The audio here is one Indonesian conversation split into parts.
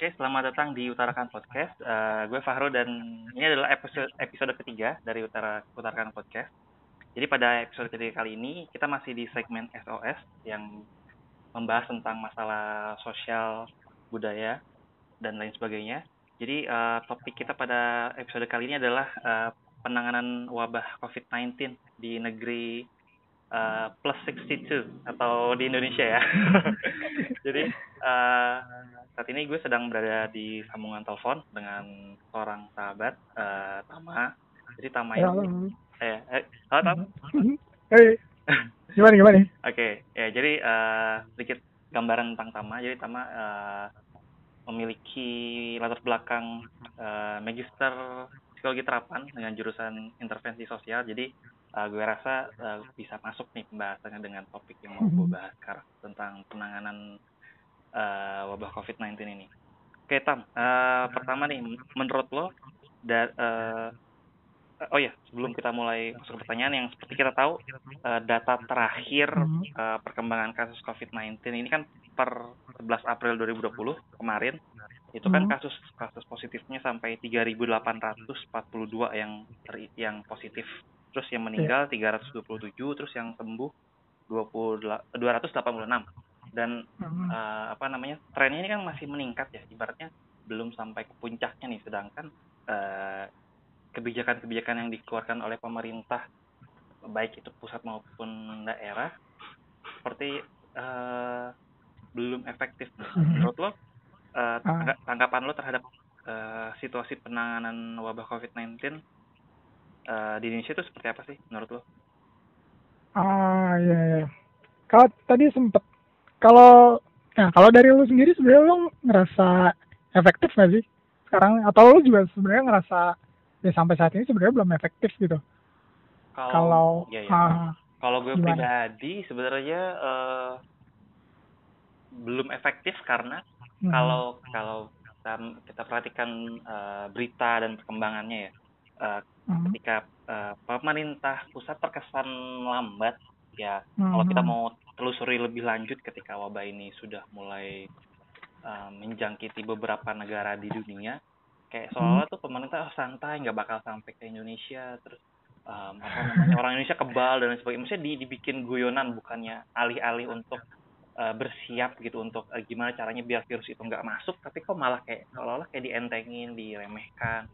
Oke, selamat datang di Utarakan Podcast. Uh, gue Fahro dan ini adalah episode episode ketiga dari Utara Utarakan Podcast. Jadi pada episode ketiga kali ini kita masih di segmen SOS yang membahas tentang masalah sosial, budaya dan lain sebagainya. Jadi uh, topik kita pada episode kali ini adalah uh, penanganan wabah COVID-19 di negeri uh, plus 62 atau di Indonesia ya. Jadi uh, saat ini gue sedang berada di sambungan telepon dengan seorang sahabat uh, Tama. Jadi Tama ini, halo. eh, eh halo Tam. Hei, gimana gimana? Oke, okay. ya jadi uh, sedikit gambaran tentang Tama. Jadi Tama uh, memiliki latar belakang uh, magister psikologi terapan dengan jurusan intervensi sosial. Jadi uh, gue rasa uh, bisa masuk nih pembahasannya dengan topik yang mau gue mhm. bahas sekarang tentang penanganan uh, wabah COVID-19 ini. Oke Tam, uh, pertama nih menurut lo, da, uh, oh ya sebelum kita mulai masuk ke pertanyaan yang seperti kita tahu uh, data terakhir uh, perkembangan kasus COVID-19 ini kan per 11 April 2020 kemarin itu kan mhm. kasus kasus positifnya sampai 3.842 yang yang positif terus yang meninggal yeah. 327 terus yang sembuh 20 286 dan hmm. uh, apa namanya trennya ini kan masih meningkat ya ibaratnya belum sampai ke puncaknya nih sedangkan eh, kebijakan-kebijakan yang dikeluarkan oleh pemerintah baik itu pusat maupun daerah seperti uh, belum efektif menurut lo uh, tanggapan lo terhadap uh, situasi penanganan wabah COVID-19 uh, di Indonesia itu seperti apa sih menurut lo? Ah iya iya. Kalau tadi sempet kalau nah kalau dari lo sendiri sebenarnya lo ngerasa efektif nggak sih sekarang atau lo juga sebenarnya ngerasa ya sampai saat ini sebenarnya belum efektif gitu? Kalau iya, iya. Uh, kalau gue gimana? pribadi sebenarnya uh, belum efektif karena hmm. kalau kalau kita, kita perhatikan uh, berita dan perkembangannya ya uh, hmm. ketika uh, pemerintah pusat terkesan lambat ya hmm. kalau kita mau telusuri lebih lanjut ketika wabah ini sudah mulai uh, menjangkiti beberapa negara di dunia. Kayak hmm. tuh pemerintah oh, santai nggak bakal sampai ke Indonesia. Terus um, apa namanya orang Indonesia kebal dan sebagainya. Maksudnya di, dibikin guyonan bukannya alih-alih untuk uh, bersiap gitu untuk uh, gimana caranya biar virus itu nggak masuk tapi kok malah kayak seolah-olah kayak dientengin diremehkan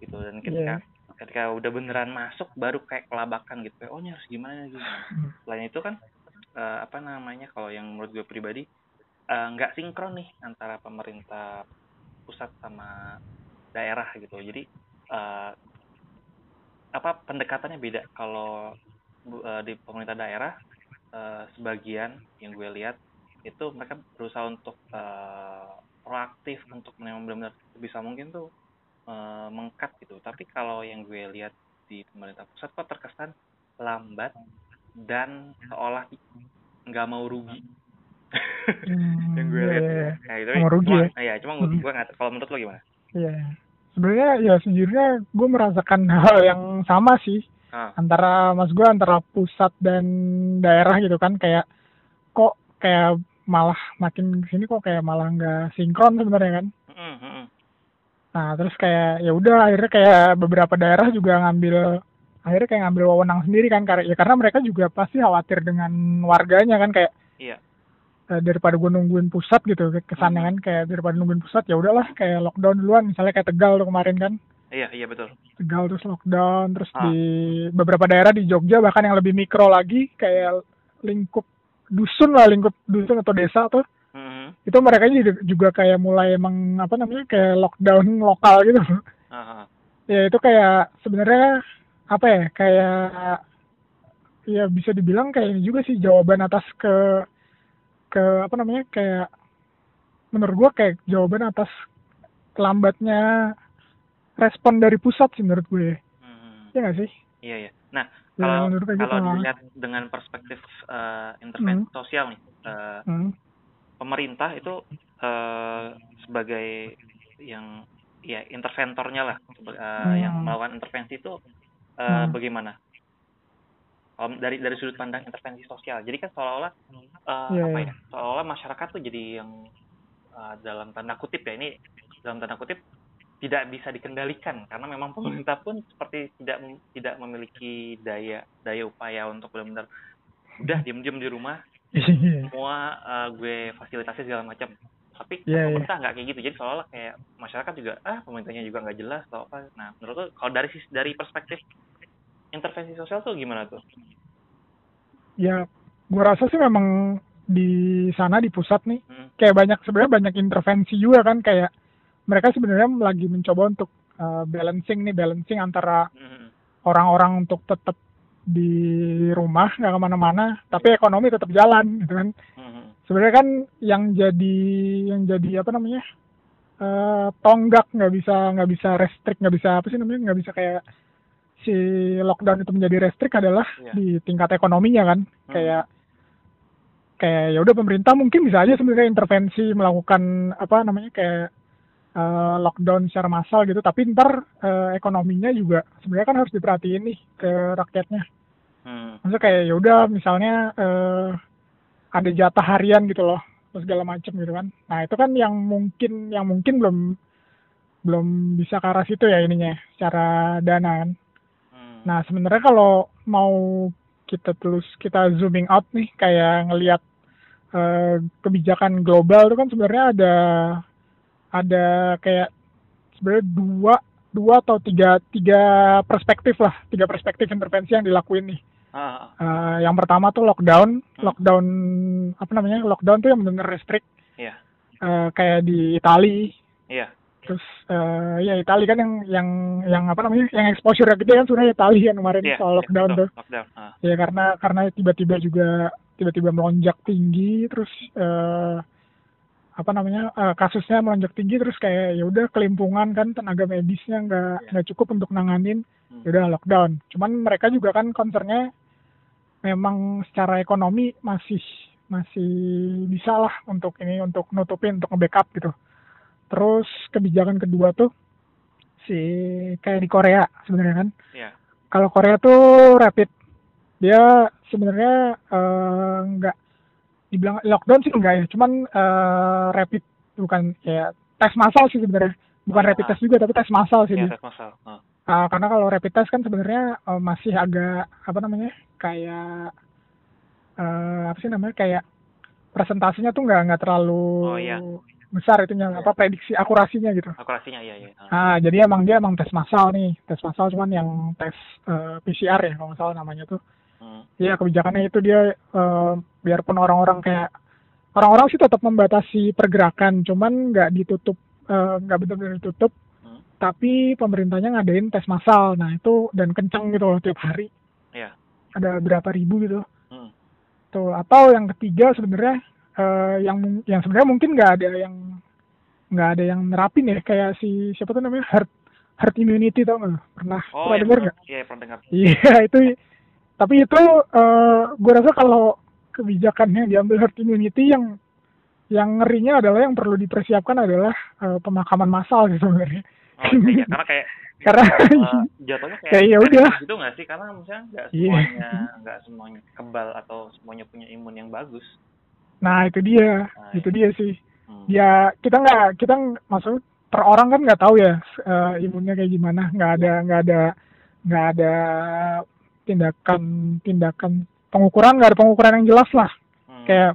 gitu. Dan ketika yeah. ketika udah beneran masuk baru kayak kelabakan gitu. Kayak oh ini harus gimana gitu selain itu kan uh, apa namanya kalau yang menurut gue pribadi eh, nggak uh, sinkron nih antara pemerintah pusat sama daerah gitu. Jadi uh, apa pendekatannya beda. Kalau uh, di pemerintah daerah uh, sebagian yang gue lihat itu mereka berusaha untuk uh, proaktif untuk benar-benar bisa mungkin tuh uh, mengkat gitu. Tapi kalau yang gue lihat di pemerintah pusat kok terkesan lambat dan seolah nggak mau rugi hmm, yang gue lihat yeah, yeah. Nah, itu mau rugi cuma, ya, ya cuma gue, hmm. gue nggak kalau menurut lo gimana iya yeah. sebenarnya ya sejujurnya gue merasakan hal yang sama sih ah. antara mas gue antara pusat dan daerah gitu kan kayak kok kayak malah makin sini kok kayak malah nggak sinkron sebenarnya kan mm -hmm. Nah, terus kayak ya udah akhirnya kayak beberapa daerah juga ngambil akhirnya kayak ngambil wewenang sendiri kan karena ya karena mereka juga pasti khawatir dengan warganya kan kayak iya. Eh, daripada gue nungguin pusat gitu kesannya hmm. kan kayak daripada nungguin pusat ya udahlah kayak lockdown duluan misalnya kayak Tegal tuh kemarin kan iya iya betul Tegal terus lockdown terus ah. di beberapa daerah di Jogja bahkan yang lebih mikro lagi kayak lingkup dusun lah lingkup dusun atau desa tuh itu mereka juga kayak mulai emang apa namanya kayak lockdown lokal gitu uh-huh. ya itu kayak sebenarnya apa ya kayak ya bisa dibilang kayak ini juga sih jawaban atas ke ke apa namanya kayak menurut gua kayak jawaban atas lambatnya respon dari pusat sih menurut gue hmm. ya nggak sih iya iya nah kalau ya, kalau gitu, dilihat dengan perspektif uh, intervensi hmm. sosial nih uh, hmm pemerintah itu uh, sebagai yang ya interventornya lah uh, hmm. yang melakukan intervensi itu uh, hmm. bagaimana um, dari dari sudut pandang intervensi sosial jadi kan seolah-olah uh, yeah, apa iya. ya seolah-olah masyarakat tuh jadi yang uh, dalam tanda kutip ya ini dalam tanda kutip tidak bisa dikendalikan karena memang pemerintah pun seperti tidak tidak memiliki daya daya upaya untuk benar-benar udah diem-diem di rumah iya. semua uh, gue fasilitasi segala macam tapi yeah, pemerintah nggak yeah. kayak gitu jadi seolah kayak masyarakat juga ah pemerintahnya juga nggak jelas atau apa nah menurut lo kalau dari dari perspektif intervensi sosial tuh gimana tuh ya gue rasa sih memang di sana di pusat nih hmm. kayak banyak sebenarnya banyak intervensi juga kan kayak mereka sebenarnya lagi mencoba untuk uh, balancing nih balancing antara hmm. orang-orang hmm. untuk tetap di rumah nggak ke mana-mana tapi ekonomi tetap jalan gitu kan hmm. Sebenarnya kan yang jadi yang jadi apa namanya uh, tonggak nggak bisa nggak bisa restrict nggak bisa apa sih namanya nggak bisa kayak si lockdown itu menjadi restrict adalah yeah. di tingkat ekonominya kan hmm. kayak kayak ya udah pemerintah mungkin bisa aja sebenarnya intervensi melakukan apa namanya kayak uh, lockdown secara massal gitu tapi ntar uh, ekonominya juga sebenarnya kan harus diperhatiin nih ke rakyatnya hmm. maksudnya kayak ya udah misalnya uh, ada jatah harian gitu loh terus segala macam gitu kan. Nah itu kan yang mungkin yang mungkin belum belum bisa ke arah situ ya ininya secara dana kan. Hmm. nah sebenarnya kalau mau kita terus kita zooming out nih kayak ngelihat uh, kebijakan global itu kan sebenarnya ada ada kayak sebenarnya dua dua atau tiga tiga perspektif lah tiga perspektif intervensi yang dilakuin nih uh. Uh, yang pertama tuh lockdown hmm. lockdown apa namanya lockdown tuh yang benar restrict yeah. Iya. uh, kayak di Itali yeah terus uh, ya Italia kan yang yang yang apa namanya yang exposure gede kan sebenarnya Italia kan kemarin yeah, soal iya, lockdown yeah, tuh lockdown. Uh. ya karena karena tiba-tiba juga tiba-tiba melonjak tinggi terus uh, apa namanya uh, kasusnya melonjak tinggi terus kayak ya udah kelimpungan kan tenaga medisnya nggak yeah. nggak cukup untuk nanganin hmm. ya udah lockdown cuman mereka juga kan concernnya memang secara ekonomi masih masih bisa lah untuk ini untuk nutupin untuk nge-backup gitu Terus kebijakan kedua tuh si kayak di Korea sebenarnya kan. Yeah. Kalau Korea tuh rapid dia sebenarnya enggak uh, dibilang lockdown sih enggak ya, cuman uh, rapid bukan ya tes massal sih sebenarnya. Bukan rapid test juga tapi tes massal sih. Yeah, tes massal. Uh. Uh, karena kalau rapid test kan sebenarnya uh, masih agak apa namanya kayak uh, apa sih namanya kayak presentasinya tuh nggak nggak terlalu oh, iya besar itu yang apa prediksi akurasinya gitu. Akurasinya iya iya. Ah jadi emang dia emang tes massal nih, tes massal cuman yang tes uh, PCR ya kalau nggak salah namanya tuh. Hmm. Iya hmm. kebijakannya itu dia uh, biarpun orang-orang kayak orang-orang sih tetap membatasi pergerakan, cuman nggak ditutup nggak uh, benar-benar ditutup. Tapi pemerintahnya ngadain tes massal, nah itu dan kencang gitu loh tiap hari. Iya. Ada berapa ribu gitu. Hmm. Tuh atau yang ketiga sebenarnya uh, yang yang sebenarnya mungkin nggak ada yang nggak ada yang nerapin ya. Kayak si siapa tuh namanya? Herd herd immunity tau nggak? Pernah? Oh, pernah iya, dengar nggak? Iya pernah dengar. Iya itu tapi itu uh, eh, gue rasa kalau kebijakannya diambil herd immunity yang yang ngerinya adalah yang perlu dipersiapkan adalah uh, pemakaman massal sih sebenarnya oh, iya, karena kayak karena uh, jatuhnya kayak, kayak ya udah gitu nggak sih karena misalnya nggak iya. semuanya nggak yeah. semuanya kebal atau semuanya punya imun yang bagus Nah itu dia, nah, itu dia sih. Hmm. Ya kita nggak kita maksud per orang kan nggak tahu ya uh, imunnya kayak gimana. Nggak ada nggak ada nggak ada tindakan tindakan pengukuran nggak ada pengukuran yang jelas lah. Hmm. Kayak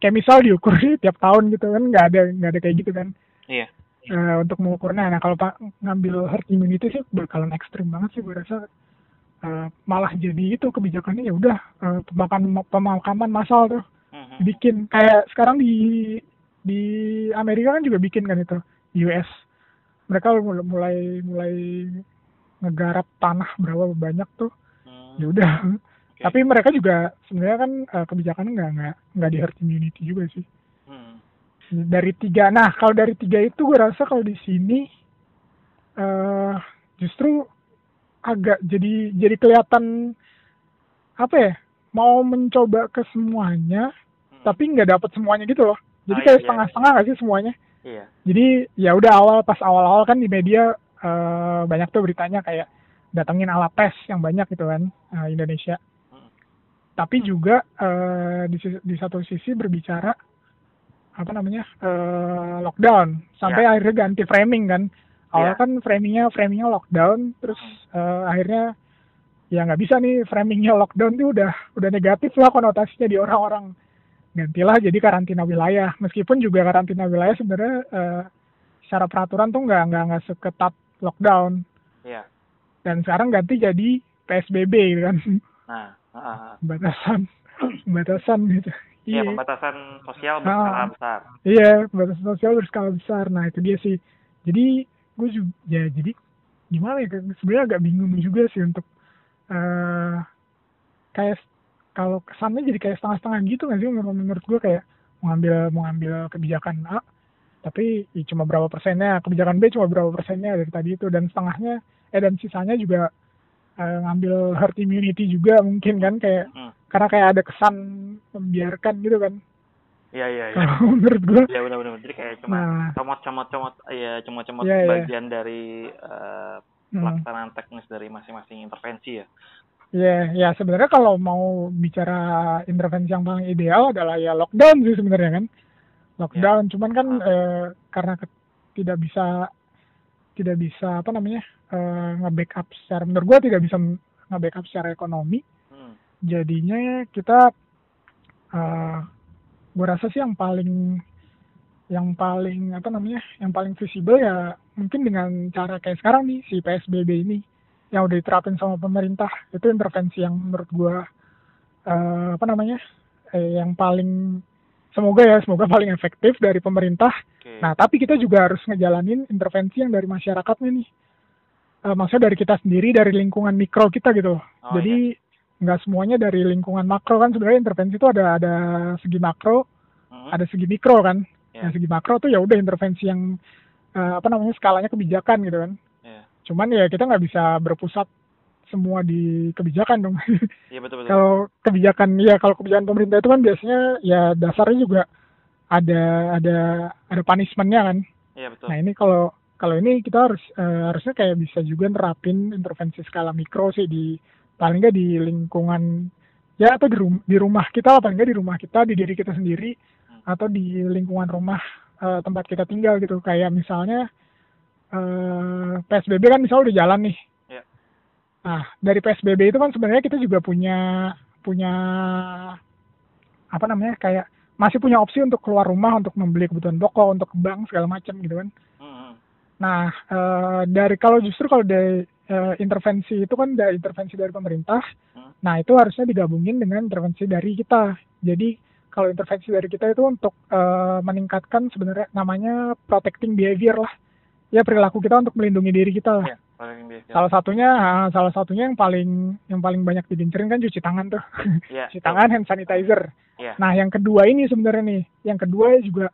kayak misal diukur tiap tahun gitu kan nggak ada nggak ada kayak gitu kan. Iya. Uh, untuk mengukurnya. Nah kalau pak ngambil herd immunity sih bakalan ekstrim banget sih gue rasa. Uh, malah jadi itu kebijakannya ya udah uh, pemakaman pemakaman massal tuh hmm. bikin kayak sekarang di di Amerika kan juga bikin kan itu US mereka mulai mulai ngegarap tanah berapa banyak tuh hmm. ya udah okay. tapi mereka juga sebenarnya kan uh, kebijakannya nggak nggak nggak di herd immunity juga sih. Dari tiga nah kalau dari tiga itu gue rasa kalau di sini uh, justru agak jadi jadi kelihatan apa ya mau mencoba ke semuanya hmm. tapi nggak dapat semuanya gitu loh jadi ah, kayak iya, setengah-setengah nggak sih semuanya iya. jadi ya udah awal pas awal-awal kan di media uh, banyak tuh beritanya kayak datengin alat tes yang banyak gitu kan uh, Indonesia hmm. tapi juga uh, di, di satu sisi berbicara apa namanya uh, lockdown. Sampai yeah. akhirnya ganti framing kan. Awalnya yeah. kan framingnya framingnya lockdown terus uh, akhirnya ya nggak bisa nih framingnya lockdown tuh udah udah negatif lah konotasinya di orang-orang. Gantilah jadi karantina wilayah. Meskipun juga karantina wilayah sebenarnya uh, secara peraturan tuh nggak nggak nggak seketat lockdown. Yeah. dan sekarang ganti jadi psbb gitu kan. Nah, uh, batasan batasan gitu Iya, iya, pembatasan sosial berskala ah, besar. Iya, pembatasan sosial berskala besar. Nah, itu dia sih. Jadi, gue juga, ya jadi gimana ya, sebenarnya agak bingung juga sih untuk uh, kayak kalau kesannya jadi kayak setengah-setengah gitu nggak sih menurut gue kayak mau ambil mau ambil kebijakan A tapi ya cuma berapa persennya kebijakan B cuma berapa persennya dari tadi itu dan setengahnya eh dan sisanya juga uh, ngambil herd immunity juga mungkin kan kayak hmm karena kayak ada kesan membiarkan gitu kan Iya iya iya. Menurut gue. Iya benar benar. Jadi kayak cuma nah, comot comot comot iya comot comot iya, iya. bagian dari uh, pelaksanaan hmm. teknis dari masing-masing intervensi ya. Iya, ya sebenarnya kalau mau bicara intervensi yang paling ideal adalah ya lockdown sih sebenarnya kan. Lockdown, ya. cuman kan ah. eh, karena ke, tidak bisa tidak bisa apa namanya eh, nge-backup secara menurut gue tidak bisa nge-backup secara ekonomi jadinya kita uh, eh, gue rasa sih yang paling yang paling apa namanya yang paling visible ya mungkin dengan cara kayak sekarang nih si psbb ini yang udah diterapin sama pemerintah. Itu intervensi yang menurut gue uh, apa namanya eh, yang paling semoga ya semoga paling efektif dari pemerintah. Okay. nah tapi kita juga harus ngejalanin intervensi yang dari masyarakatnya nih. Uh, maksudnya dari kita sendiri dari lingkungan mikro kita gitu oh, jadi iya nggak semuanya dari lingkungan makro kan sebenarnya intervensi itu ada ada segi makro hmm. ada segi mikro kan yeah. yang segi makro tuh ya udah intervensi yang uh, apa namanya skalanya kebijakan gitu kan yeah. cuman ya kita nggak bisa berpusat semua di kebijakan dong yeah, betul, betul. kalau kebijakan ya kalau kebijakan pemerintah itu kan biasanya ya dasarnya juga ada ada ada punishmentnya kan yeah, betul. nah ini kalau kalau ini kita harus uh, harusnya kayak bisa juga nerapin intervensi skala mikro sih di paling nggak di lingkungan ya atau di, rum di rumah kita lah paling nggak di rumah kita di diri kita sendiri atau di lingkungan rumah uh, tempat kita tinggal gitu kayak misalnya uh, PSBB kan misalnya udah jalan nih yeah. nah dari PSBB itu kan sebenarnya kita juga punya punya apa namanya kayak masih punya opsi untuk keluar rumah untuk membeli kebutuhan pokok untuk ke bank segala macam gitu kan mm -hmm. nah uh, dari kalau justru kalau dari uh, intervensi itu kan ada intervensi dari pemerintah. Hmm. Nah, itu harusnya digabungin dengan intervensi dari kita. Jadi kalau intervensi dari kita itu untuk uh, meningkatkan sebenarnya namanya protecting behavior lah. Ya perilaku kita untuk melindungi diri kita lah. Ya, salah satunya uh, salah satunya yang paling yang paling banyak digincerin kan cuci tangan tuh. Ya, cuci tangan hand sanitizer. Ya. Nah, yang kedua ini sebenarnya nih, yang kedua juga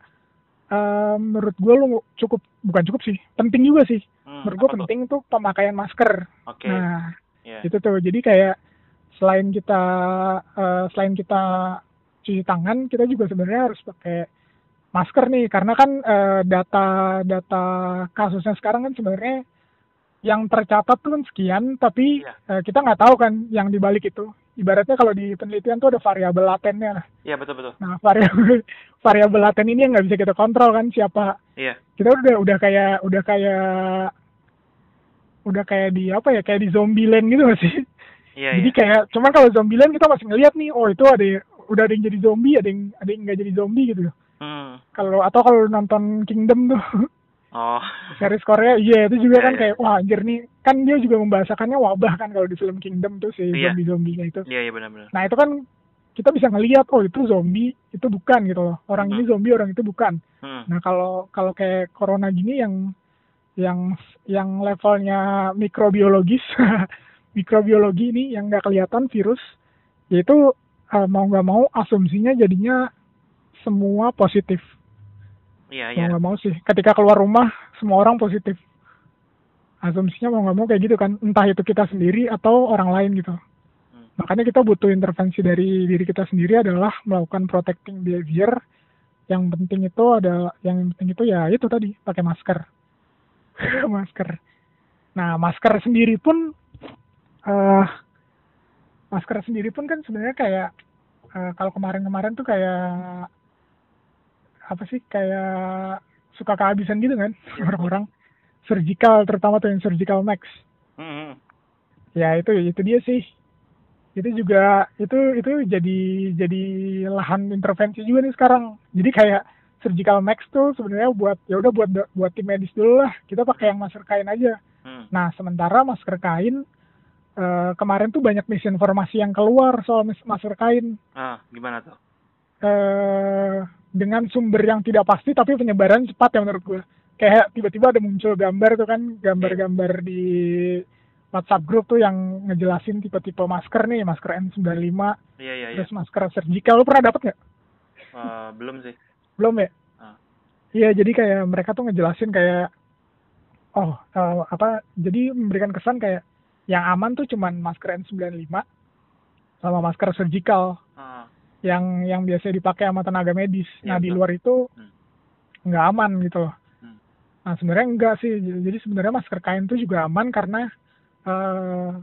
uh, menurut gue lu cukup bukan cukup sih, penting juga sih menurut gue penting tuh? pemakaian masker. Okay. Nah, yeah. itu tuh. Jadi kayak selain kita uh, selain kita cuci tangan, kita juga sebenarnya harus pakai masker nih karena kan uh, data data kasusnya sekarang kan sebenarnya yang tercatat tuh kan sekian, tapi yeah. uh, kita nggak tahu kan yang dibalik itu. Ibaratnya kalau di penelitian tuh ada variabel latennya. Iya betul betul. Nah variabel variabel laten ini yang nggak bisa kita kontrol kan siapa. Iya. Kita udah udah kayak udah kayak udah kayak di apa ya kayak di zombie land gitu gak sih? Iya, jadi iya. kayak cuman kalau zombie land kita masih ngeliat nih, oh itu ada udah ada yang jadi zombie, ada yang ada yang nggak jadi zombie gitu. Hmm. Kalau atau kalau nonton Kingdom tuh. Oh. Series Korea, iya itu juga yeah, kan yeah. kayak wah anjir nih kan dia juga membahasakannya wabah kan kalau di film Kingdom tuh si yeah. zombie-zombinya itu. Iya yeah, iya yeah, benar-benar. Nah itu kan kita bisa ngelihat oh itu zombie itu bukan gitu loh orang hmm. ini zombie orang itu bukan. Hmm. Nah kalau kalau kayak corona gini yang yang yang levelnya mikrobiologis mikrobiologi ini yang nggak kelihatan virus yaitu uh, mau nggak mau asumsinya jadinya semua positif. Iya iya. mau nggak mau sih ketika keluar rumah semua orang positif. Asumsinya mau nggak mau kayak gitu kan entah itu kita sendiri atau orang lain gitu. Hmm. makanya kita butuh intervensi dari diri kita sendiri adalah melakukan protecting behavior. Yang penting itu ada yang penting itu ya itu tadi pakai masker masker. Nah, masker sendiri pun uh, masker sendiri pun kan sebenarnya kayak uh, kalau kemarin-kemarin tuh kayak apa sih kayak suka kehabisan gitu kan orang-orang. Surgical terutama tuh yang surgical max. Mm-hmm. ya itu itu dia sih. Itu juga itu itu jadi jadi lahan intervensi juga nih sekarang. Jadi kayak surgical max tuh sebenarnya buat ya udah buat buat tim medis dulu lah. Kita pakai yang masker kain aja. Hmm. nah sementara masker kain uh, kemarin tuh banyak misinformasi yang keluar soal masker kain. Ah gimana tuh? Uh, dengan sumber yang tidak pasti tapi penyebaran cepat ya menurut gue kayak tiba-tiba ada muncul gambar tuh kan gambar-gambar di WhatsApp grup tuh yang ngejelasin tipe-tipe masker nih masker N95 iya, iya, terus iya. masker surgical lu pernah dapet nggak? Uh, belum sih belum ya? Uh. Iya jadi kayak mereka tuh ngejelasin kayak oh uh, apa jadi memberikan kesan kayak yang aman tuh cuman masker N95 sama masker surgical uh. yang yang biasa dipakai sama tenaga medis. Ya, nah betul. di luar itu hmm. nggak aman gitu loh. Nah sebenarnya enggak sih. Jadi sebenarnya masker kain itu juga aman karena uh,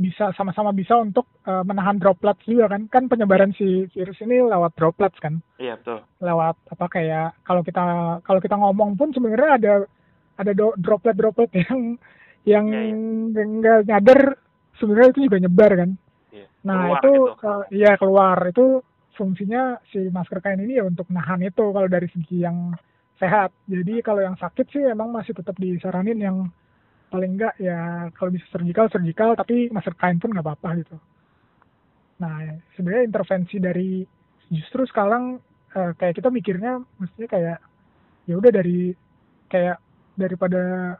bisa sama-sama bisa untuk uh, menahan droplets juga kan. Kan penyebaran si virus ini lewat droplets kan. Iya betul. Lewat apa kayak kalau kita kalau kita ngomong pun sebenarnya ada ada droplet-droplet yang yang ya, ya. enggak nyadar sebenarnya itu juga nyebar kan. Ya, nah itu gitu. uh, ya keluar itu fungsinya si masker kain ini ya untuk nahan itu kalau dari segi yang sehat. Jadi kalau yang sakit sih emang masih tetap disaranin yang paling enggak ya kalau bisa surgical surgical tapi masker kain pun nggak apa-apa gitu. Nah sebenarnya intervensi dari justru sekarang uh, kayak kita mikirnya mestinya kayak ya udah dari kayak daripada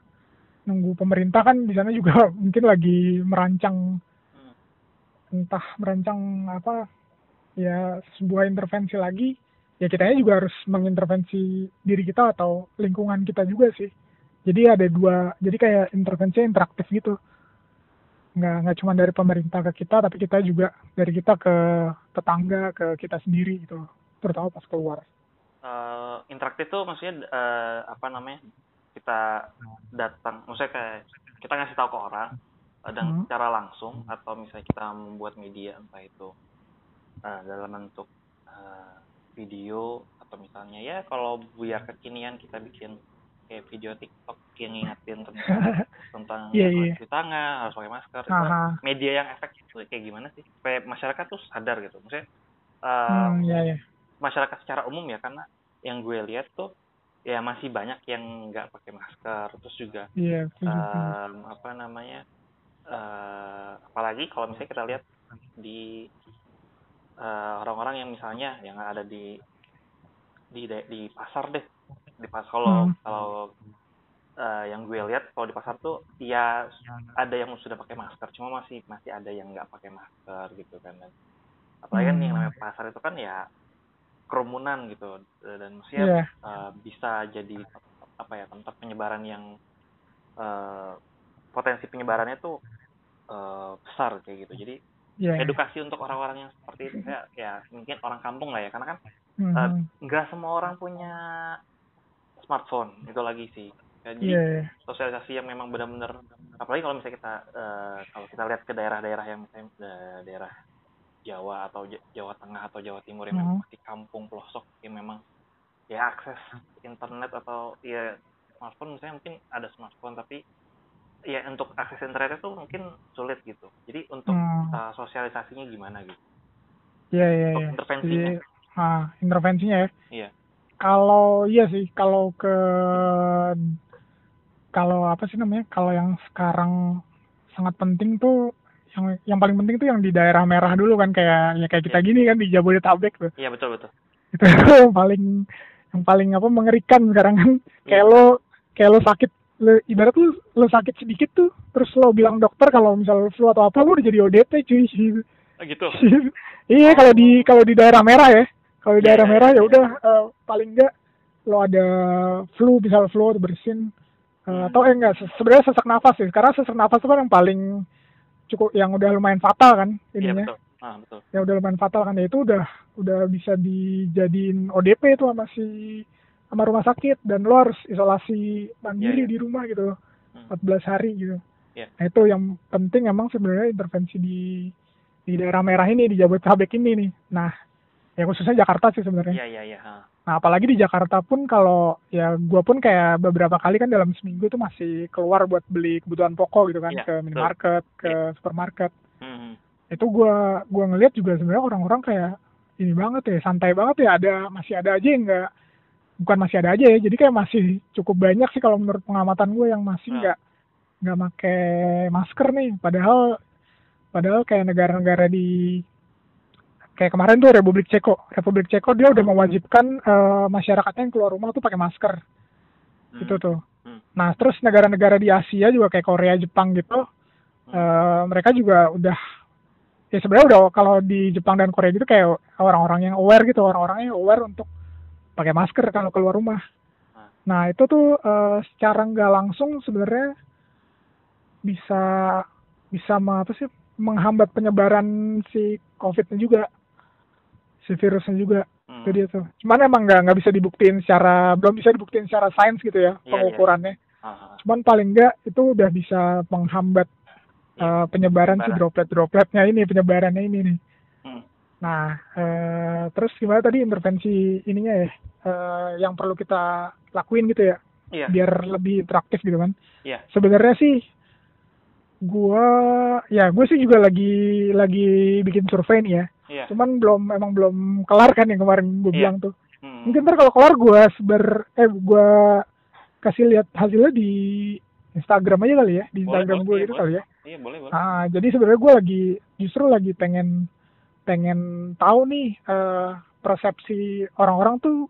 nunggu pemerintah kan di sana juga mungkin lagi merancang entah merancang apa ya sebuah intervensi lagi ya kitanya juga harus mengintervensi diri kita atau lingkungan kita juga sih jadi ada dua jadi kayak intervensi interaktif gitu. Nggak nggak cuma dari pemerintah ke kita tapi kita juga dari kita ke tetangga ke kita sendiri gitu. Terutama pas keluar. Uh, interaktif tuh maksudnya uh, apa namanya kita datang maksudnya kayak kita ngasih tahu ke orang dan hmm. secara langsung atau misalnya kita membuat media entah itu uh, dalam bentuk uh, video atau misalnya ya kalau biar kekinian kita bikin kayak video TikTok yang ngingetin tentang tentang yeah, yeah. cuci tangan harus pakai masker uh -huh. media yang efektif kayak gimana sih supaya masyarakat tuh sadar gitu maksudnya uh, hmm, yeah, yeah. masyarakat secara umum ya karena yang gue lihat tuh ya masih banyak yang nggak pakai masker terus juga yeah, um, apa namanya uh, apalagi kalau misalnya kita lihat di orang eh, orang-orang yang misalnya yang ada di di di pasar deh di pas kalau hmm. kalau uh, yang gue lihat kalau di pasar tuh ya ada yang sudah pakai masker cuma masih masih ada yang nggak pakai masker gitu kan dan apalagi kan yang namanya hmm. pasar itu kan ya kerumunan gitu dan maksudnya yeah. Iya. uh, bisa jadi apa ya tempat penyebaran yang uh, potensi penyebarannya tuh uh, besar kayak gitu jadi yeah. edukasi untuk orang-orang yang seperti itu ya, ya mungkin orang kampung lah ya karena kan uh, nggak semua orang punya smartphone itu lagi sih jadi yeah. Iya. sosialisasi yang memang benar-benar apalagi kalau misalnya kita uh, kalau kita lihat ke daerah-daerah yang misalnya daerah Jawa atau Jawa Tengah atau Jawa Timur yang mm-hmm. memang di kampung pelosok yang memang ya akses internet atau ya smartphone misalnya mungkin ada smartphone tapi ya untuk akses internet itu mungkin sulit gitu. Jadi untuk hmm. uh, sosialisasinya gimana gitu? Iya iya. Untuk ya. intervensinya. Jadi, ah, intervensinya ya. Iya. Kalau iya sih, kalau ke kalau apa sih namanya? Kalau yang sekarang sangat penting tuh yang yang paling penting tuh yang di daerah merah dulu kan kayak ya kayak kita yeah. gini kan di Jabodetabek tuh. Iya betul betul. Itu yang paling yang paling apa mengerikan sekarang kan. Kayak yeah. lo kayak lo sakit lo, ibarat lu lo sakit sedikit tuh terus lo bilang dokter kalau misal flu atau apa lo udah jadi ODP cuy oh, gitu iya kalau di kalau di daerah merah ya kalau di daerah merah ya udah uh, paling enggak lo ada flu misal flu atau bersin uh, hmm. atau eh enggak sebenarnya sesak nafas sih karena sesak nafas itu kan yang paling cukup yang udah lumayan fatal kan ininya yeah, betul. Ah, betul. yang udah lumayan fatal kan ya itu udah udah bisa dijadiin ODP itu sama si sama rumah sakit dan lo harus isolasi mandiri yeah, yeah. di rumah gitu hmm. 14 hari gitu yeah. nah itu yang penting emang sebenarnya intervensi di di daerah merah ini di Jabodetabek ini nih nah ya khususnya Jakarta sih sebenarnya iya iya iya. Nah, apalagi di Jakarta pun kalau ya gue pun kayak beberapa kali kan dalam seminggu tuh masih keluar buat beli kebutuhan pokok gitu kan yeah, ke minimarket, ke yeah. supermarket. Mm-hmm. Itu gue gua ngelihat juga sebenarnya orang-orang kayak ini banget ya, santai banget ya, ada masih ada aja yang nggak bukan masih ada aja ya, jadi kayak masih cukup banyak sih kalau menurut pengamatan gue yang masih nggak mm. nggak pakai masker nih, padahal padahal kayak negara-negara di kayak kemarin tuh Republik Ceko Republik Ceko dia udah mewajibkan uh, masyarakatnya yang keluar rumah tuh pakai masker hmm. itu tuh hmm. nah terus negara-negara di Asia juga kayak Korea Jepang gitu hmm. uh, mereka juga udah ya sebenarnya udah kalau di Jepang dan Korea gitu kayak orang-orang yang aware gitu orang-orang yang aware untuk pakai masker kalau keluar rumah hmm. nah itu tuh uh, secara nggak langsung sebenarnya bisa bisa apa sih menghambat penyebaran si COVID-nya juga si virusnya juga hmm. itu dia tuh cuman emang nggak nggak bisa dibuktiin secara belum bisa dibuktiin secara sains gitu ya yeah, iya. pengukurannya yeah. cuman paling nggak itu udah bisa menghambat yeah. uh, penyebaran, si droplet-dropletnya ini penyebarannya ini nih hmm. nah uh, terus gimana tadi intervensi ininya ya uh, yang perlu kita lakuin gitu ya yeah. biar lebih interaktif gitu kan yeah. sebenarnya sih gua ya gue sih juga lagi lagi bikin survei nih ya Yeah. Cuman belum emang belum kelar kan yang kemarin gue yeah. bilang tuh. Hmm. Mungkin ntar kalau kelar gue seber eh gue kasih lihat hasilnya di Instagram aja kali ya, di Instagram gue gitu kali ya. Iya boleh boleh. Ah jadi sebenarnya gue lagi justru lagi pengen pengen tahu nih uh, persepsi orang-orang tuh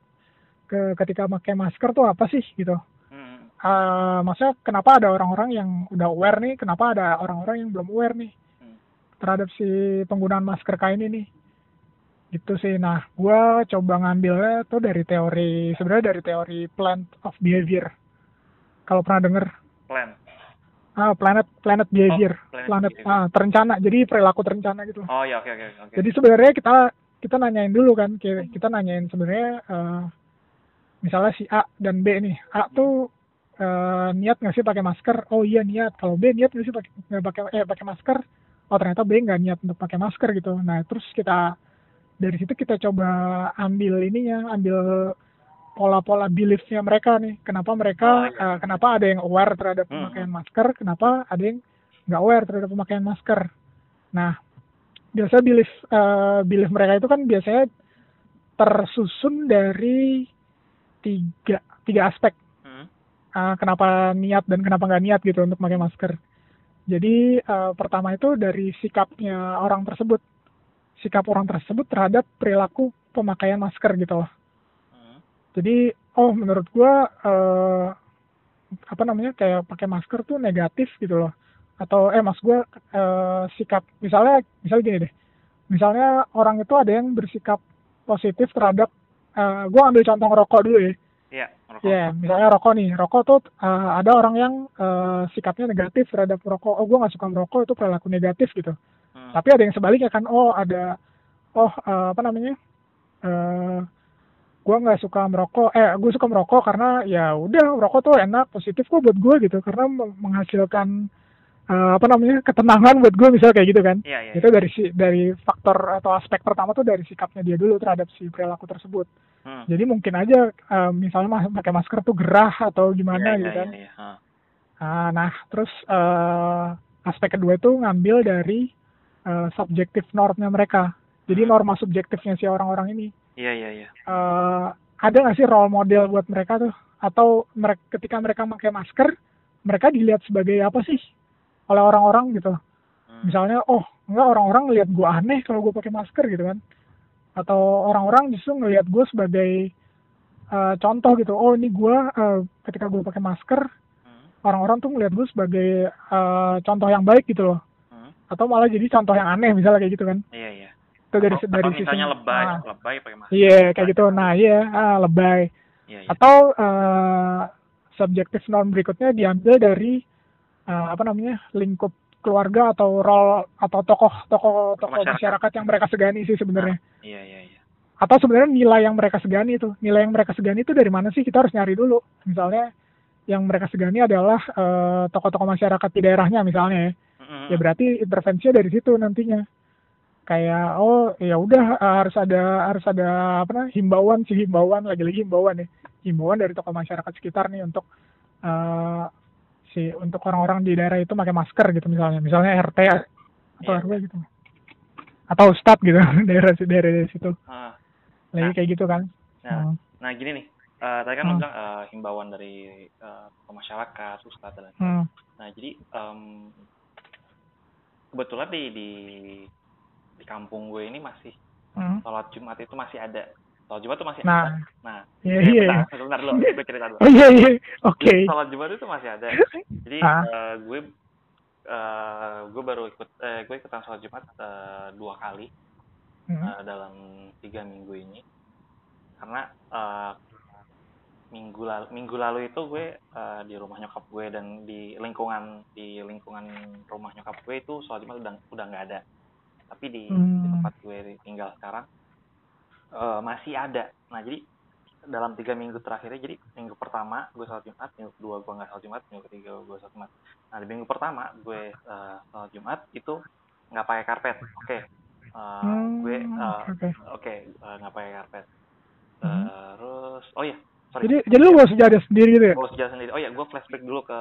ke ketika pakai masker tuh apa sih gitu. Hmm. Uh, maksudnya kenapa ada orang-orang yang udah aware nih, kenapa ada orang-orang yang belum aware nih terhadap si penggunaan masker kain ini. Gitu sih. Nah gue coba ngambilnya tuh dari teori sebenarnya dari teori plant of behavior. Kalau pernah denger? Plant. Ah planet planet behavior. oh, planet, planet behavior. ah terencana. Jadi perilaku terencana gitu. Oh ya oke okay, oke okay, okay. jadi sebenarnya kita kita nanyain dulu kan. Kita nanyain sebenarnya uh, misalnya si A dan B nih. A tuh uh, niat nggak sih pakai masker? Oh iya niat. Kalau B niat nggak sih pakai pakai eh pakai masker oh ternyata B nggak niat untuk pakai masker gitu. Nah terus kita dari situ kita coba ambil ininya ambil pola-pola beliefnya mereka nih. Kenapa mereka uh, kenapa ada yang aware terhadap hmm. pemakaian masker? Kenapa ada yang nggak aware terhadap pemakaian masker? Nah biasa belief uh, belief mereka itu kan biasanya tersusun dari tiga tiga aspek. Uh, kenapa niat dan kenapa nggak niat gitu untuk pakai masker jadi uh, pertama itu dari sikapnya orang tersebut, sikap orang tersebut terhadap perilaku pemakaian masker gitu loh. Hmm. Jadi oh menurut gua uh, apa namanya kayak pakai masker tuh negatif gitu loh. Atau eh mas gua uh, sikap misalnya misalnya gini deh, misalnya orang itu ada yang bersikap positif terhadap uh, gua ambil contoh rokok dulu ya Iya, rokok. Ya, misalnya rokok nih. Rokok tuh uh, ada orang yang uh, sikapnya negatif terhadap rokok. Oh, gue nggak suka merokok itu perilaku negatif gitu. Hmm. Tapi ada yang sebaliknya kan. Oh, ada oh uh, apa namanya? Uh, gue nggak suka merokok. Eh, gue suka merokok karena ya udah merokok tuh enak, positif kok buat gue gitu. Karena menghasilkan uh, apa namanya ketenangan buat gue misalnya kayak gitu kan ya, ya, itu dari si dari faktor atau aspek pertama tuh dari sikapnya dia dulu terhadap si perilaku tersebut hmm. jadi mungkin aja uh, misalnya pakai masker tuh gerah atau gimana ya, gitu ya, kan ya, ya. Uh, nah terus uh, aspek kedua itu ngambil dari uh, subjektif normnya mereka jadi hmm. norma subjektifnya si orang-orang ini iya iya iya uh, ada nggak sih role model buat mereka tuh atau mereka ketika mereka pakai masker mereka dilihat sebagai apa sih oleh orang-orang gitu hmm. misalnya oh enggak orang-orang ngelihat gue aneh kalau gue pakai masker gitu kan atau orang-orang justru ngelihat gue sebagai uh, contoh gitu. Oh ini gue uh, ketika gue pakai masker hmm. orang-orang tuh ngelihat gue sebagai uh, contoh yang baik gitu loh. Hmm. atau malah jadi contoh yang aneh misalnya kayak gitu kan. Iya iya. Itu dari atau, dari sisi misalnya lebay ah, lebay pakai masker iya yeah, kayak gitu. Nah iya ah, lebay. Iya, iya. atau uh, subjektif norm berikutnya diambil dari uh, apa namanya lingkup keluarga atau role atau tokoh tokoh tokoh masyarakat. masyarakat yang mereka segani sih sebenarnya. Nah, iya iya iya. Atau sebenarnya nilai yang mereka segani itu, nilai yang mereka segani itu dari mana sih? Kita harus nyari dulu. Misalnya yang mereka segani adalah tokoh tokoh-tokoh masyarakat di daerahnya misalnya ya. Mm-hmm. Ya berarti intervensinya dari situ nantinya. kayak oh ya udah harus ada harus ada apa namanya himbauan sih himbauan lagi-lagi himbauan ya himbauan dari tokoh masyarakat sekitar nih untuk uh, si untuk orang-orang di daerah itu pakai masker gitu misalnya misalnya RT atau yeah. RW gitu atau Ustadz gitu daerah daerah dari situ lagi nah, kayak gitu kan nah, uh. nah gini nih uh, tadi kan uh. bilang uh, himbauan dari uh, masyarakat Ustadz dan uh. nah jadi um, kebetulan di di di kampung gue ini masih hmm. sholat Jumat itu masih ada sholat Jumat itu masih nah. ada nah iya iya bentar, sebentar dulu gue cerita dulu oh iya iya oke okay. sholat Jumat itu masih ada jadi ah. uh, gue uh, gue baru ikut eh, gue ikutan sholat Jumat uh, dua kali hmm. uh, dalam tiga minggu ini karena uh, minggu lalu minggu lalu itu gue uh, di rumah nyokap gue dan di lingkungan di lingkungan rumah nyokap gue itu sholat jumat udah udah nggak ada tapi di, hmm. di tempat gue tinggal sekarang uh, masih ada nah jadi dalam tiga minggu terakhirnya jadi minggu pertama gue sholat jumat minggu kedua gue nggak sholat jumat minggu ketiga gue sholat jumat nah di minggu pertama gue uh, sholat jumat itu nggak pakai karpet oke okay. uh, hmm, gue uh, oke okay. okay, uh, nggak pakai karpet hmm. terus oh iya sorry. jadi jadi lu bawa sejadah sendiri gitu ya bawa sejadah sendiri oh ya gue flashback dulu ke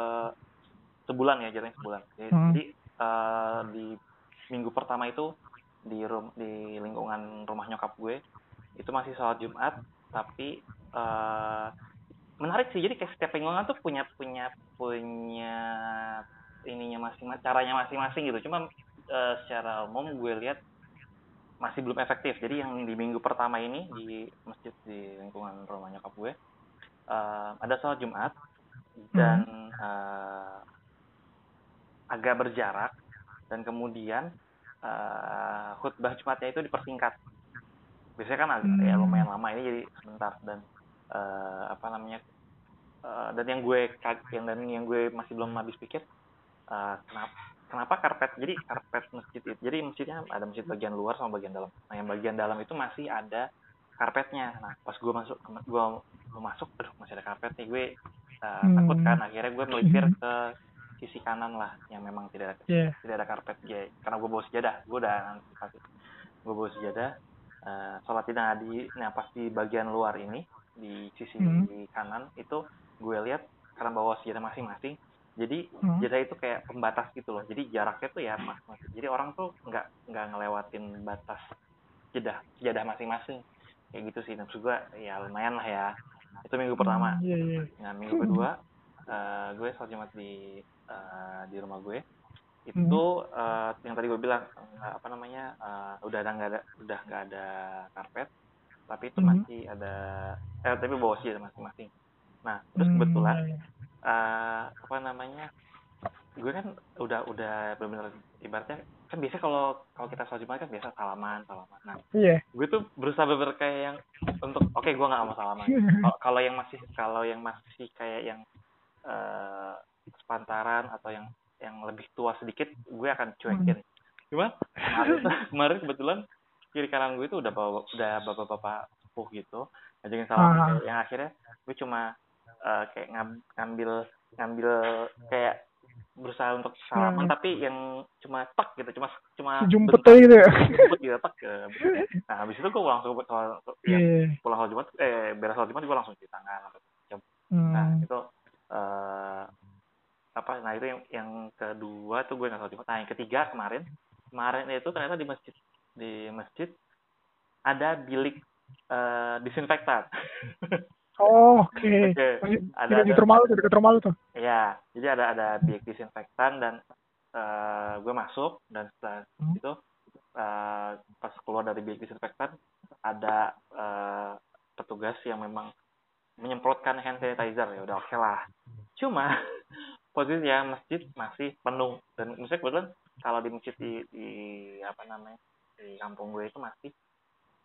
sebulan ya jalan sebulan jadi, hmm. jadi uh, di minggu pertama itu di rum di lingkungan rumah nyokap gue itu masih sholat Jumat tapi uh, menarik sih. Jadi kayak setiap lingkungan tuh punya punya punya ininya masing caranya masing-masing gitu. Cuma uh, secara umum gue lihat masih belum efektif. Jadi yang di minggu pertama ini di masjid di lingkungan rumah nyokap gue uh, ada sholat Jumat dan uh, agak berjarak. Dan kemudian uh, khutbah Jumatnya itu dipersingkat. Biasanya kan agak hmm. ya lumayan lama ini jadi sebentar dan uh, apa namanya uh, dan yang gue yang dan yang gue masih belum habis pikir uh, kenapa kenapa karpet jadi karpet masjid itu jadi masjidnya ada masjid bagian luar sama bagian dalam nah yang bagian dalam itu masih ada karpetnya nah pas gue masuk gue mau masuk aduh masih ada karpet nih gue uh, hmm. takut kan akhirnya gue melipir ke sisi kanan lah yang memang tidak ada yeah. tidak ada karpet ya karena gue bawa sejadah gue udah gue bawa sejadah uh, sholat tidak di nah pas di bagian luar ini di sisi mm. kanan itu gue lihat karena bawa sejadah masing-masing jadi mm. sejadah itu kayak pembatas gitu loh. Jadi jaraknya tuh ya mas, mas jadi orang tuh nggak nggak ngelewatin batas sejadah sejadah masing-masing. Kayak gitu sih. Maksud gue ya lumayan lah ya. Itu minggu pertama. mm, yeah, yeah. nah minggu kedua uh, gue sholat jumat di uh, di rumah gue itu hmm. uh, yang tadi gue bilang uh, apa namanya uh, udah ada nggak ada udah nggak ada karpet tapi itu hmm. masih ada eh tapi bawa sih masing-masing nah terus hmm, kebetulan uh, apa namanya gue kan udah udah benar-benar ibaratnya kan biasa kalau kalau kita sholat jumat kan biasa salaman salaman nah yeah. gue tuh berusaha bener kayak yang untuk oke okay, gue nggak mau salaman kalau yang masih kalau yang masih kayak yang uh, sepantaran atau yang yang lebih tua sedikit gue akan cuekin hmm. cuma kemarin, kemarin kebetulan kiri kanan gue itu udah bawa udah bapak-bapak sepuh gitu ngajakin salam uh. yang akhirnya gue cuma uh, kayak ngambil ngambil kayak berusaha untuk salaman hmm. tapi yang cuma tek gitu cuma cuma jumpet aja gitu ya jumpet gitu tek nah habis itu gue langsung soal ya, yeah. pulang sholat jumat eh beres sholat jumat gue langsung cuci tangan hmm. nah itu uh, apa nah itu yang yang kedua tuh gue nggak tahu nah yang ketiga kemarin kemarin itu ternyata di masjid di masjid ada bilik uh, disinfektan oh oke okay. okay. ada di rumah lu dekat rumah lu tuh ya jadi ada ada bilik disinfektan dan uh, gue masuk dan setelah hmm. itu uh, pas keluar dari bilik disinfektan ada uh, petugas yang memang menyemprotkan hand sanitizer ya udah oke okay lah cuma posisinya masjid masih penuh. Dan misalnya kebetulan kalau di masjid di, di apa namanya di kampung gue itu masih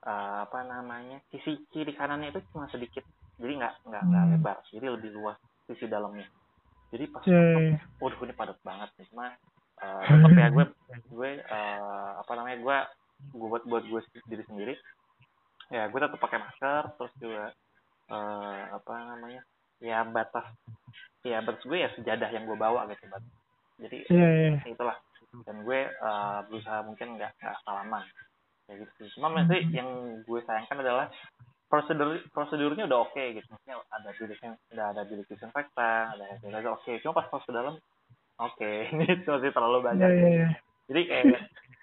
uh, apa namanya sisi kiri kanannya itu cuma sedikit. Jadi nggak nggak nggak hmm. lebar. Jadi lebih luas sisi dalamnya. Jadi pas yeah. waduh ini padat banget nih. Cuma uh, tetap ya gue gue uh, apa namanya gue gue buat buat gue sendiri sendiri. Ya gue tetap pakai masker terus juga uh, apa namanya ya batas ya batas gue ya sejadah yang gue bawa gitu bat jadi yeah, yeah. itulah dan gue uh, berusaha mungkin nggak nggak salaman kayak gitu cuma masih hmm. yang gue sayangkan adalah prosedur prosedurnya udah oke okay, gitu maksudnya ada bilik udah ada bilik disinfektan ada ada oke okay. cuma pas masuk ke dalam oke okay. ini masih terlalu banyak yeah, yeah, yeah. jadi kayak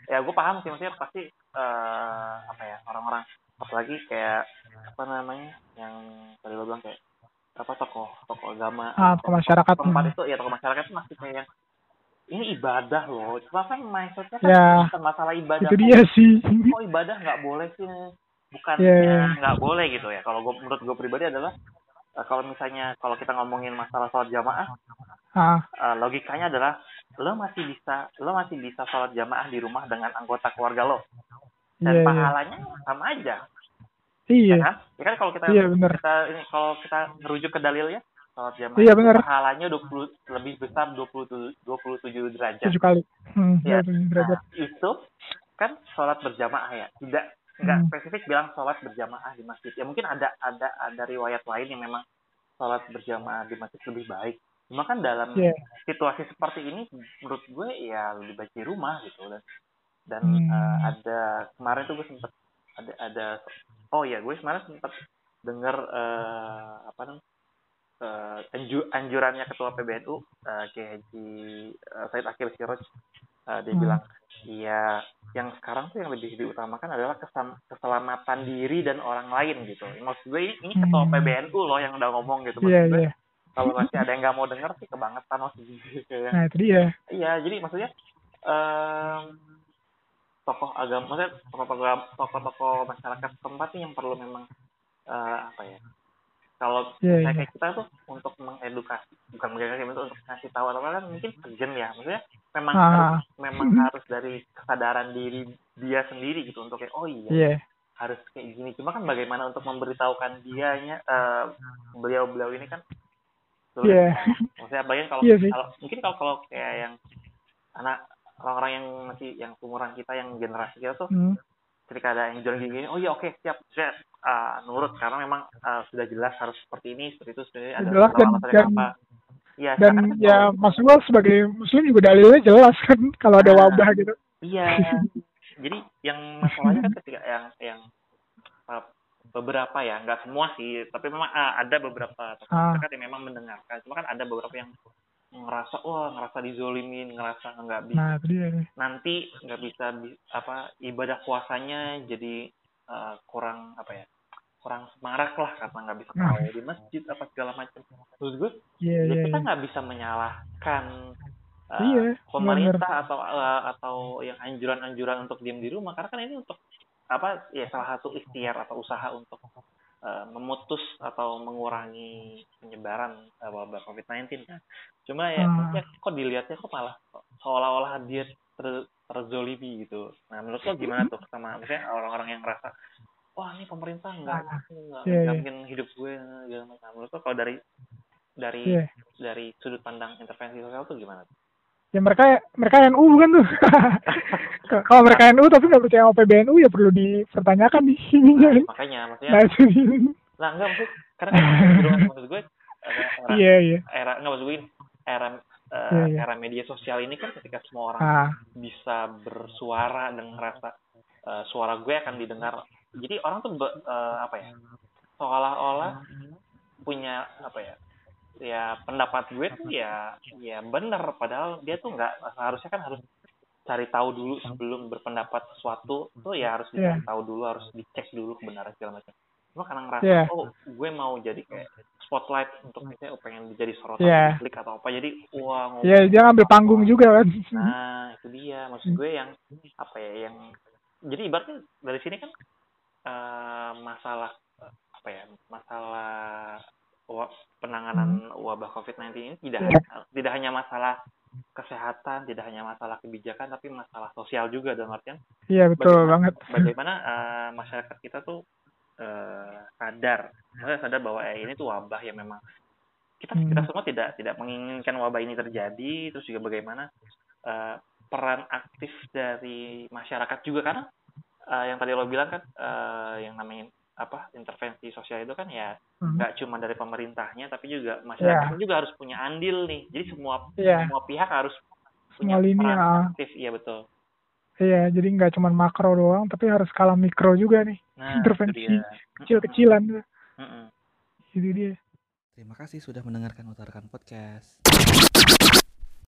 ya gue paham sih maksudnya pasti uh, apa ya orang-orang apalagi kayak apa namanya yang tadi lo bilang kayak apa tokoh tokoh agama? Ah, tokoh masyarakat. tempat itu ya tokoh masyarakat itu masih kayak yang ini ibadah loh. Cuma kan mindsetnya kan ya, masalah ibadah itu dia sih. Kok ibadah nggak boleh sih bukannya yeah. nggak boleh gitu ya. Kalau gue menurut gue pribadi adalah uh, kalau misalnya kalau kita ngomongin masalah sholat jamaah uh, logikanya adalah lo masih bisa lo masih bisa sholat jamaah di rumah dengan anggota keluarga lo. Dan yeah, iya. pahalanya yeah. sama aja iya ya kan, ya kan kalau kita iya, bener. kita ini kalau kita merujuk ke dalilnya sholat jamaah iya, bener. pahalanya 20 lebih besar 20 27 derajat 7 kali hmm, ya. derajat nah, itu kan sholat berjamaah ya tidak nggak hmm. spesifik bilang sholat berjamaah di masjid ya mungkin ada ada ada riwayat lain yang memang sholat berjamaah di masjid lebih baik cuma kan dalam yeah. situasi seperti ini menurut gue ya lebih baik di rumah gitu dan dan hmm. uh, ada kemarin tuh gue sempet ada ada oh ya gue kemarin sempat dengar uh, apa namanya uh, anju, anjurannya ketua PBNU uh, Kiai Haji uh, Said Akil Siroj uh, dia hmm. bilang iya yang sekarang tuh yang lebih diutamakan adalah kesam, keselamatan diri dan orang lain gitu maksud gue ini, ini ketua hmm. PBNU loh yang udah ngomong gitu maksud yeah, gue yeah. kalau masih ada yang nggak mau denger sih kebangetan maksud gue nah itu dia iya jadi maksudnya um, tokoh agama maksudnya tokoh-tokoh tokoh-tokoh masyarakat tempat yang perlu memang uh, apa ya kalau yeah, yeah. kayak kita tuh untuk mengedukasi bukan mengedukasi untuk untuk kasih tahu apa kan mungkin urgent ya maksudnya memang ah. harus memang harus dari kesadaran diri dia sendiri gitu untuk kayak oh iya yeah. harus kayak gini cuma kan bagaimana untuk memberitahukan dianya uh, beliau beliau ini kan sulit yeah. maksudnya bagian kalau, yeah, kalau mungkin kalau kalau kayak yang anak orang-orang yang masih yang umuran kita yang generasi kita tuh hmm. ketika ada yang jual gini oh iya oke okay, siap saya uh, nurut. Karena memang uh, sudah jelas harus seperti ini seperti itu sebenarnya ada jelas dan, dan, apa. Ya, dan kan ya Mas Unggal sebagai muslim juga dalilnya jelas kan kalau ada nah, wabah gitu. iya. Jadi yang masalahnya kan ketika yang yang uh, beberapa ya nggak semua sih tapi memang uh, ada beberapa ah. masyarakat yang memang mendengarkan. Cuma kan ada beberapa yang ngerasa wah ngerasa dizolimin ngerasa nggak bisa nah, dia. nanti nggak bisa apa ibadah puasanya jadi uh, kurang apa ya kurang semarak lah karena nggak bisa nah. tahu di masjid apa segala macam terus gue yeah, ya yeah, kita iya. nggak yeah. bisa menyalahkan uh, yeah, pemerintah bener. atau uh, atau yang anjuran-anjuran untuk diam di rumah karena kan ini untuk apa ya salah satu ikhtiar atau usaha untuk uh, memutus atau mengurangi penyebaran uh, wabah COVID-19 kan. Cuma ya, hmm. ya kok dilihatnya kok malah seolah-olah dia ter, terzolimi gitu. Nah menurut lo gimana tuh sama misalnya orang-orang yang ngerasa wah ini pemerintah nggak ah, nggak yeah, yeah. hidup gue gitu. Nah menurut lo kalau dari dari yeah. dari sudut pandang intervensi sosial tuh gimana tuh? Ya mereka mereka NU bukan tuh kalau mereka NU tapi nggak percaya sama PBNU ya perlu dipertanyakan di sini nah, makanya maksudnya nah, nah enggak maksud karena kan maksud gue era yeah, yeah. era nggak maksud gue era uh, yeah, yeah. era media sosial ini kan ketika semua orang ah. bisa bersuara dan ngerasa uh, suara gue akan didengar jadi orang tuh uh, apa ya seolah-olah punya apa ya ya pendapat gue tuh ya ya benar padahal dia tuh nggak harusnya kan harus cari tahu dulu sebelum berpendapat sesuatu tuh ya harus dicari yeah. tahu dulu harus dicek dulu kebenaran segala macam. Cuma karena ngerasa yeah. oh gue mau jadi kayak spotlight untuk misalnya oh, pengen jadi sorotan yeah. publik atau apa. Jadi wah wow, ya yeah, dia ngambil panggung juga kan. Nah itu dia. Maksud gue yang apa ya yang jadi ibaratnya dari sini kan uh, masalah apa ya masalah penanganan hmm. wabah COVID-19 ini tidak yeah. tidak hanya masalah kesehatan, tidak hanya masalah kebijakan, tapi masalah sosial juga dalam artian. Iya betul bagaimana, banget. Bagaimana uh, masyarakat kita tuh uh, sadar, sadar bahwa eh, ini tuh wabah yang memang kita hmm. kita semua tidak tidak menginginkan wabah ini terjadi, terus juga bagaimana uh, peran aktif dari masyarakat juga karena uh, yang tadi lo bilang kan uh, yang namanya apa intervensi sosial itu kan ya hmm. nggak hmm. cuma dari pemerintahnya tapi juga masyarakat yeah. juga harus punya andil nih jadi semua yeah. semua pihak harus punya Semua lini, ya. aktif iya betul Iya, jadi nggak cuma makro doang, tapi harus skala mikro juga nih. nah Intervensi itu dia kecil-kecilan. Mm-mm. Itu dia. Terima kasih sudah mendengarkan Utarakan Podcast.